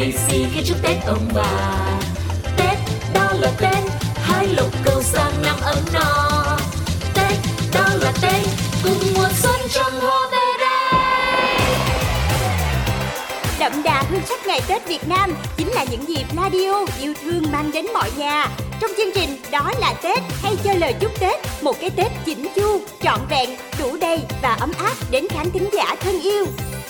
lì xì khi chúc Tết ông bà. Tết, đó là Tết hai lộc cầu sang năm ấm no Tết, đó là Tết Cùng mùa xuân trong hoa về đây Đậm đà hương sắc ngày Tết Việt Nam Chính là những dịp radio yêu thương mang đến mọi nhà. Trong chương trình Đó là Tết hay cho lời chúc Tết Một cái Tết chỉnh chu, trọn vẹn, đủ đầy và ấm áp đến khán thính giả thân yêu.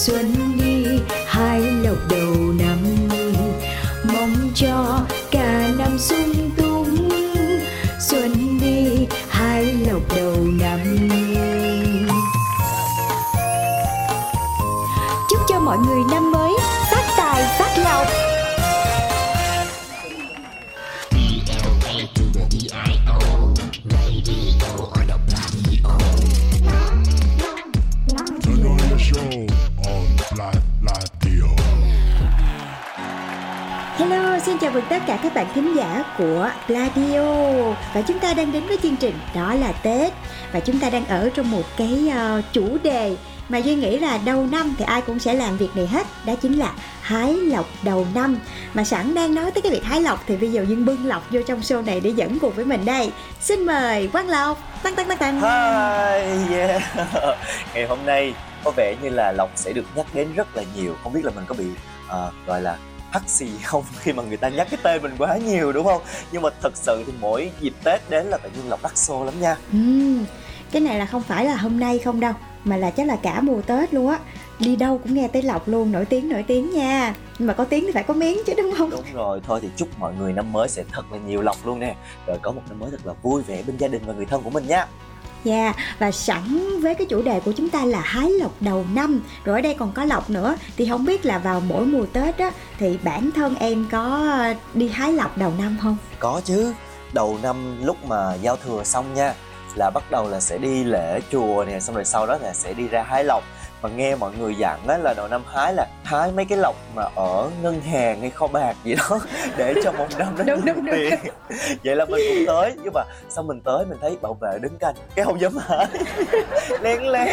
xuân đi hai lộc đầu năm mong cho cả năm sung bạn thính giả của Pladio. Và chúng ta đang đến với chương trình đó là Tết. Và chúng ta đang ở trong một cái uh, chủ đề mà Duy nghĩ là đầu năm thì ai cũng sẽ làm việc này hết Đó chính là hái lộc đầu năm. Mà sẵn đang nói tới cái việc hái lộc thì bây giờ Duyên bưng lộc vô trong show này để dẫn cùng với mình đây. Xin mời Quang Lộc. Tăng tăng tăng tăng. Hi, yeah. Ngày hôm nay có vẻ như là Lộc sẽ được nhắc đến rất là nhiều. Không biết là mình có bị uh, gọi là hắt xì không? Khi mà người ta nhắc cái tên mình quá nhiều đúng không? Nhưng mà thật sự thì mỗi dịp tết đến là tự nhiên lộc đắt xô lắm nha. Ừm, Cái này là không phải là hôm nay không đâu Mà là chắc là cả mùa Tết luôn á. Đi đâu cũng nghe tới lộc luôn, nổi tiếng nổi tiếng nha. Nhưng mà có tiếng thì phải có miếng chứ đúng không? đúng rồi thôi thì chúc mọi người năm mới sẽ thật là nhiều lộc luôn nè. Rồi có một năm mới thật là vui vẻ bên gia đình và người thân của mình nha Dạ, và sẵn với cái chủ đề của chúng ta là hái lộc đầu năm. Rồi ở đây còn có lộc nữa. Thì không biết là vào mỗi mùa Tết á Thì bản thân em có đi hái lộc đầu năm không? có chứ. Đầu năm lúc mà giao thừa xong nha là bắt đầu là sẽ đi lễ chùa nè xong rồi sau đó là sẽ đi ra hái lộc. Mà nghe mọi người dặn á là đầu năm hái là hái mấy cái lộc mà ở ngân hàng hay kho bạc gì đó để cho một năm nó Đúng, đúng, đúng. tiền. Vậy là mình cũng tới nhưng mà xong mình tới mình thấy bảo vệ đứng canh cái không dám hái. Lén lén.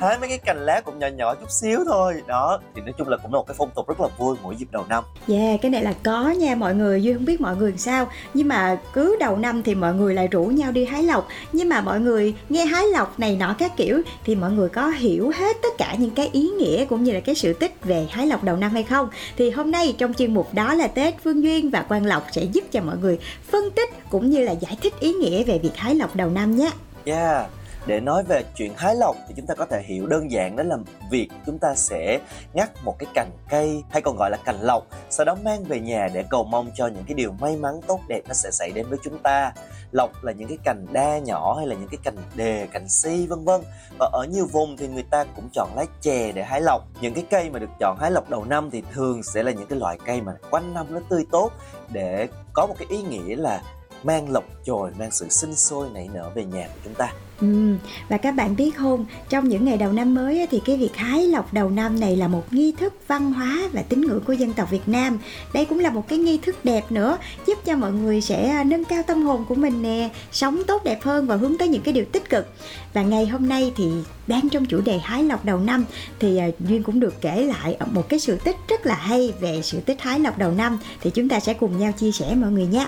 Hái mấy cái cành lá cũng nhỏ nhỏ chút xíu thôi. Đó thì nói chung là cũng là một cái phong tục rất là vui mỗi dịp đầu năm. Dạ, cái này là có nha mọi người. Duy không biết mọi người sao Nhưng mà cứ đầu năm thì mọi người lại rủ nhau đi hái lộc Nhưng mà mọi người nghe hái lộc này nọ các kiểu Thì mọi người có hiểu hết tất cả những cái ý nghĩa Cũng như là cái sự tích về hái lộc đầu năm hay không? Thì hôm nay trong chuyên mục đó là Tết Phương Duyên và Quang Lộc Sẽ giúp cho mọi người phân tích cũng như là giải thích ý nghĩa về việc hái lộc đầu năm nhé. Yeah, để nói về chuyện hái lộc thì chúng ta có thể hiểu đơn giản đó là việc chúng ta sẽ ngắt một cái cành cây hay còn gọi là cành lộc, sau đó mang về nhà để cầu mong cho những cái điều may mắn tốt đẹp nó sẽ xảy đến với chúng ta. Lộc là những cái cành đa nhỏ hay là những cái cành đề, cành si vân vân. Và ở nhiều vùng thì người ta cũng chọn lá chè để hái lộc. Những cái cây mà được chọn hái lộc đầu năm thì thường sẽ là những cái loại cây mà quanh năm nó tươi tốt để có một cái ý nghĩa là mang lộc chồi mang sự sinh sôi nảy nở về nhà của chúng ta Ừ, và các bạn biết không, trong những ngày đầu năm mới thì cái việc hái lộc đầu năm này là một nghi thức văn hóa và tín ngưỡng của dân tộc Việt Nam. Đây cũng là một cái nghi thức đẹp nữa, giúp cho mọi người sẽ à, nâng cao tâm hồn của mình nè, sống tốt đẹp hơn và hướng tới những cái điều tích cực. Và ngày hôm nay thì đang trong chủ đề hái lộc đầu năm thì à, Duyên cũng được kể lại một cái sự tích rất là hay về sự tích hái lộc đầu năm thì chúng ta sẽ cùng nhau chia sẻ mọi người nhé.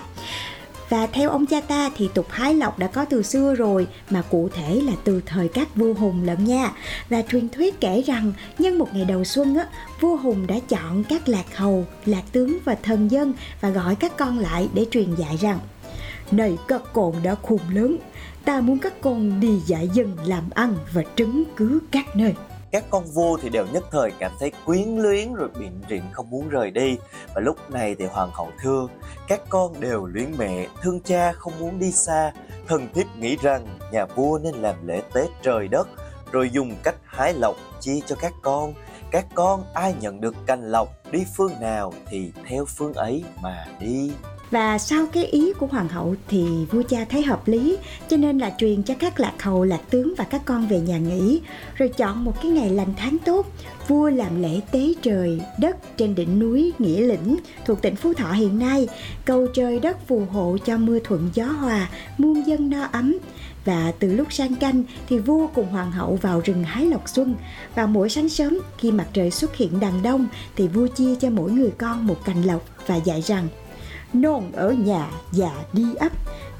Và theo ông cha ta thì tục hái lộc đã có từ xưa rồi mà cụ thể là từ thời các vua Hùng lận nha. Và truyền thuyết kể rằng nhân một ngày đầu xuân á, vua Hùng đã chọn các lạc hầu, lạc tướng và thần dân và gọi các con lại để truyền dạy rằng Này các con đã khùng lớn, ta muốn các con đi dạy dân làm ăn và trứng cứ các nơi các con vua thì đều nhất thời cảm thấy quyến luyến rồi biện rịn không muốn rời đi. Và lúc này thì hoàng hậu thương, các con đều luyến mẹ, thương cha không muốn đi xa. Thần thiếp nghĩ rằng nhà vua nên làm lễ tế trời đất, rồi dùng cách hái lộc chia cho các con. Các con ai nhận được cành lộc đi phương nào thì theo phương ấy mà đi và sau cái ý của hoàng hậu thì vua cha thấy hợp lý, cho nên là truyền cho các lạc hầu lạc tướng và các con về nhà nghỉ. Rồi chọn một cái ngày lành tháng tốt, vua làm lễ tế trời, đất trên đỉnh núi nghĩa lĩnh thuộc tỉnh phú thọ hiện nay. Cầu trời đất phù hộ cho mưa thuận gió hòa, muôn dân no ấm. Và từ lúc sang canh thì vua cùng hoàng hậu vào rừng hái lộc xuân. Vào mỗi sáng sớm, khi mặt trời xuất hiện đằng đông, thì vua chia cho mỗi người con một cành lộc và dạy rằng non ở nhà già đi ấp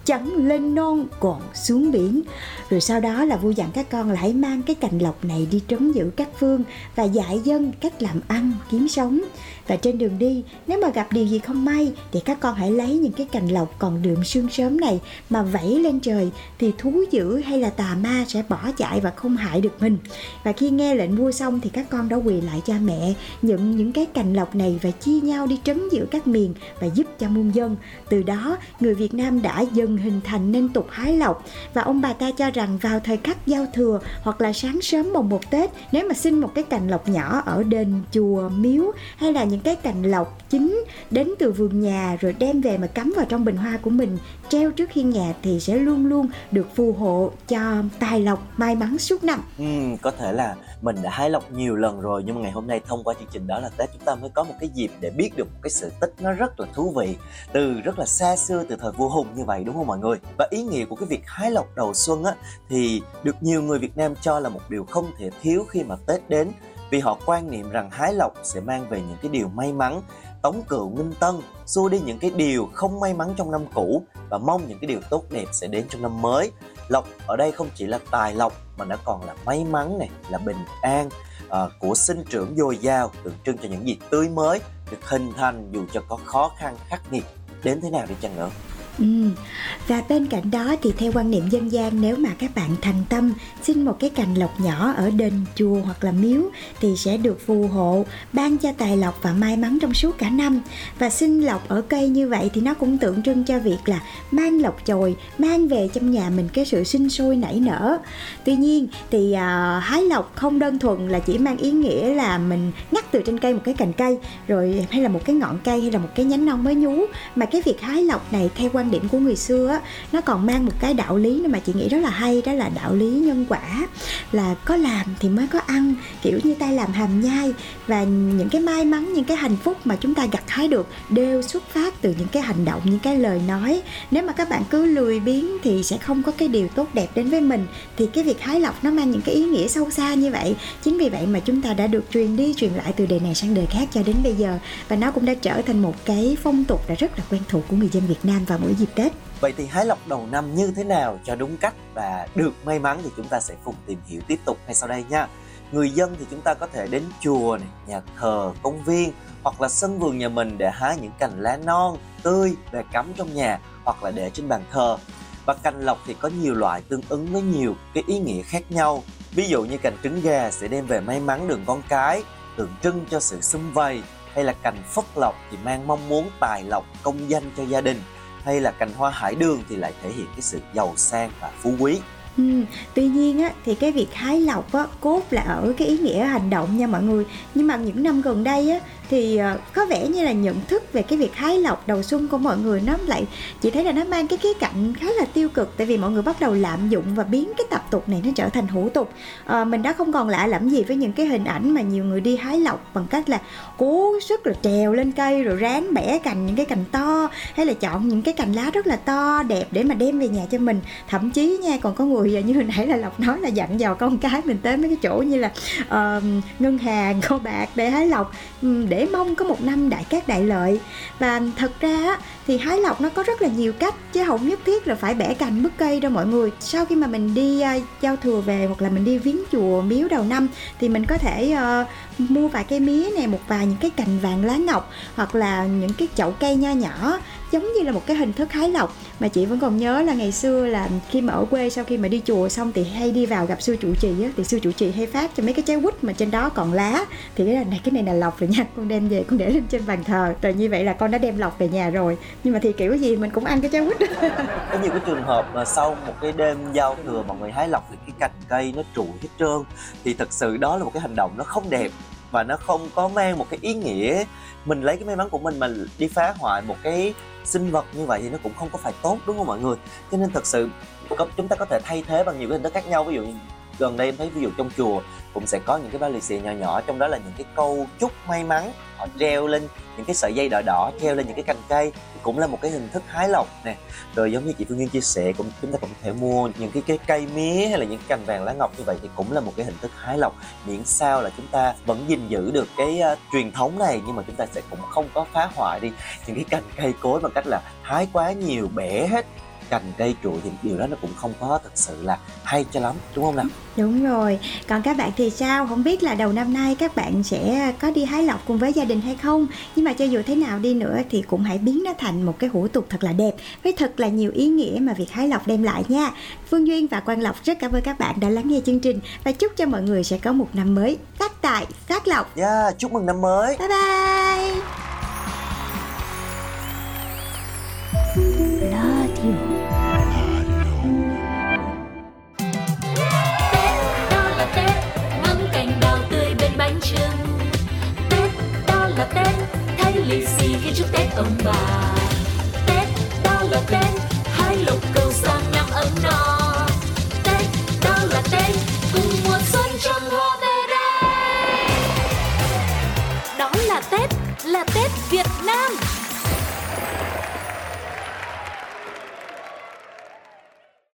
chẳng lên non còn xuống biển. Rồi sau đó là vua dặn các con là hãy mang cái cành lộc này đi trấn giữ các phương và dạy dân cách làm ăn, kiếm sống. Và trên đường đi, nếu mà gặp điều gì không may thì các con hãy lấy những cái cành lộc còn đượm sương sớm này mà vẫy lên trời thì thú dữ hay là tà ma sẽ bỏ chạy và không hại được mình. Và khi nghe lệnh vua xong thì các con đã quỳ lại cha mẹ nhận những cái cành lộc này và chia nhau đi trấn giữ các miền và giúp cho muôn dân. Từ đó, người Việt Nam đã dần hình thành nên tục hái lộc và ông bà ta cho rằng vào thời khắc giao thừa hoặc là sáng sớm mùng một Tết nếu mà xin một cái cành lộc nhỏ ở đền chùa miếu hay là những cái cành lộc chính đến từ vườn nhà rồi đem về mà cắm vào trong bình hoa của mình treo trước hiên nhà thì sẽ luôn luôn được phù hộ cho tài lộc may mắn suốt năm. Ừ, có thể là mình đã hái lộc nhiều lần rồi, nhưng mà ngày hôm nay thông qua chương trình đó là Tết chúng ta mới có một cái dịp để biết được một cái sự tích nó rất là thú vị, từ rất là xa xưa, từ thời vua Hùng như vậy, đúng không mọi người? Và ý nghĩa của cái việc hái lộc đầu xuân á, thì được nhiều người Việt Nam cho là một điều không thể thiếu khi mà Tết đến, vì họ quan niệm rằng hái lộc sẽ mang về những cái điều may mắn, tống cựu nghinh tân, xua đi những cái điều không may mắn trong năm cũ, và mong những cái điều tốt đẹp sẽ đến trong năm mới lộc ở đây không chỉ là tài lộc mà nó còn là may mắn này là bình an à, của sinh trưởng dồi dào tượng trưng cho những gì tươi mới được hình thành dù cho có khó khăn khắc nghiệt. Đến thế nào đi chăng nữa? Ừ. Và bên cạnh đó thì theo quan niệm dân gian nếu mà các bạn thành tâm xin một cái cành lộc nhỏ ở đền chùa hoặc là miếu thì sẽ được phù hộ ban cho tài lộc và may mắn trong suốt cả năm và xin lộc ở cây như vậy thì nó cũng tượng trưng cho việc là mang lộc chồi mang về trong nhà mình cái sự sinh sôi nảy nở tuy nhiên thì uh, hái lộc không đơn thuần là chỉ mang ý nghĩa là mình ngắt từ trên cây một cái cành cây rồi hay là một cái ngọn cây hay là một cái nhánh non mới nhú mà cái việc hái lộc này theo quan quan điểm của người xưa á, nó còn mang một cái đạo lý mà chị nghĩ rất là hay, đó là đạo lý nhân quả. Là có làm thì mới có ăn, kiểu như tay làm hàm nhai. Và những cái may mắn, những cái hạnh phúc mà chúng ta gặt hái được đều xuất phát từ những cái hành động, những cái lời nói. Nếu mà các bạn cứ lười biếng thì sẽ không có cái điều tốt đẹp đến với mình. Thì cái việc hái lọc nó mang những cái ý nghĩa sâu xa như vậy. Chính vì vậy mà chúng ta đã được truyền đi, truyền lại từ đời này sang đời khác cho đến bây giờ. Và nó cũng đã trở thành một cái phong tục đã rất là quen thuộc của người dân Việt Nam vào mỗi dịp Tết. Vậy thì hái lộc đầu năm như thế nào cho đúng cách và được may mắn thì chúng ta sẽ cùng tìm hiểu tiếp tục ngay sau đây nha. Người dân thì chúng ta có thể đến chùa, này, nhà thờ, công viên hoặc là sân vườn nhà mình để hái những cành lá non, tươi về cắm trong nhà hoặc là để trên bàn thờ. Và cành lộc thì có nhiều loại tương ứng với nhiều cái ý nghĩa khác nhau. Ví dụ như cành trứng gà sẽ đem về may mắn đường con cái, tượng trưng cho sự xung vầy hay là cành phất lộc thì mang mong muốn tài lộc công danh cho gia đình hay là cành hoa hải đường thì lại thể hiện cái sự giàu sang và phú quý. Ừ, tuy nhiên á, thì cái việc hái lộc á, cốt là ở cái ý nghĩa hành động nha mọi người. Nhưng mà những năm gần đây á, thì ờ, có vẻ như là nhận thức về cái việc hái lộc đầu xuân của mọi người nó lại chị thấy là nó mang cái khía cạnh khá là tiêu cực tại vì mọi người bắt đầu lạm dụng và biến cái tập tục này nó trở thành hủ tục. À, mình đã không còn lạ lẫm gì với những cái hình ảnh mà nhiều người đi hái lộc bằng cách là cố sức là trèo lên cây rồi ráng bẻ cành những cái cành to hay là chọn những cái cành lá rất là to đẹp để mà đem về nhà cho mình. Thậm chí nha còn có người như hồi nãy là lộc nói là dặn dò con cái mình tới mấy cái chỗ như là uh, ngân hàng kho bạc để hái lộc ừ, để để mong có một năm đại cát đại lợi. Và thật ra thì hái lộc nó có rất là nhiều cách chứ không nhất thiết là phải bẻ cành bứt cây đâu mọi người. Sau khi mà mình đi à, giao thừa về hoặc là mình đi viếng chùa miếu đầu năm thì mình có thể uh, mua vài cây mía này một vài những cái cành vàng lá ngọc hoặc là những cái chậu cây nho nhỏ giống như là một cái hình thức hái lộc. Mà chị vẫn còn nhớ là ngày xưa là khi mà ở quê sau khi mà đi chùa xong thì hay đi vào gặp sư trụ trì á, thì sư trụ trì hay phát cho mấy cái trái quýt mà trên đó còn lá. Thì cái này cái này là lộc rồi nha, con đem về, con để lên trên bàn thờ. Rồi như vậy là con đã đem lộc về nhà rồi. Nhưng mà thì kiểu gì mình cũng ăn cái trái quýt. Có nhiều cái trường hợp mà sau một cái đêm giao thừa mọi người hái lộc thì cái cành cây nó trụi hết trơn. Thì thật sự đó là một cái hành động nó không đẹp và nó không có mang một cái ý nghĩa. Mình lấy cái may mắn của mình mà đi phá hoại một cái sinh vật như vậy thì nó cũng không có phải tốt đúng không mọi người? Cho nên thật sự có, chúng ta có thể thay thế bằng nhiều cái hình thức khác nhau. Ví dụ như gần đây em thấy ví dụ trong chùa cũng sẽ có những cái bao lì xì nhỏ nhỏ trong đó là những cái câu chúc may mắn. Họ treo lên những cái sợi dây đỏ đỏ treo lên những cái cành cây. Cũng là một cái hình thức hái lộc nè. Rồi giống như chị Phương Duyên chia sẻ cũng chúng ta cũng có thể mua những cái cái cây mía hay là những cái cành vàng lá ngọc như vậy thì cũng là một cái hình thức hái lộc. Miễn sao là chúng ta vẫn gìn giữ được cái uh, truyền thống này nhưng mà chúng ta sẽ cũng không có phá hoại đi những cái cành cây cối bằng cách là hái quá nhiều bẻ hết cành cây trụi thì điều đó nó cũng không có thực sự là hay cho lắm đúng không nào Đúng rồi, còn các bạn thì sao? Không biết là đầu năm nay các bạn sẽ có đi hái lộc cùng với gia đình hay không? Nhưng mà cho dù thế nào đi nữa thì cũng hãy biến nó thành một cái hủ tục thật là đẹp với thật là nhiều ý nghĩa mà việc hái lộc đem lại nha. Phương Duyên và Quang Lộc rất cảm ơn các bạn đã lắng nghe chương trình và chúc cho mọi người sẽ có một năm mới phát tài, phát lộc. yeah, chúc mừng năm mới Bye bye! Là Tết. Thấy lì xì khi chúc Tết ông bà. Tết đó là Tết. Hai lục cầu sang năm ấm no Tết đó là Tết. Cùng mùa xuân trong hoa về đây. Đó là Tết, là Tết Việt Nam.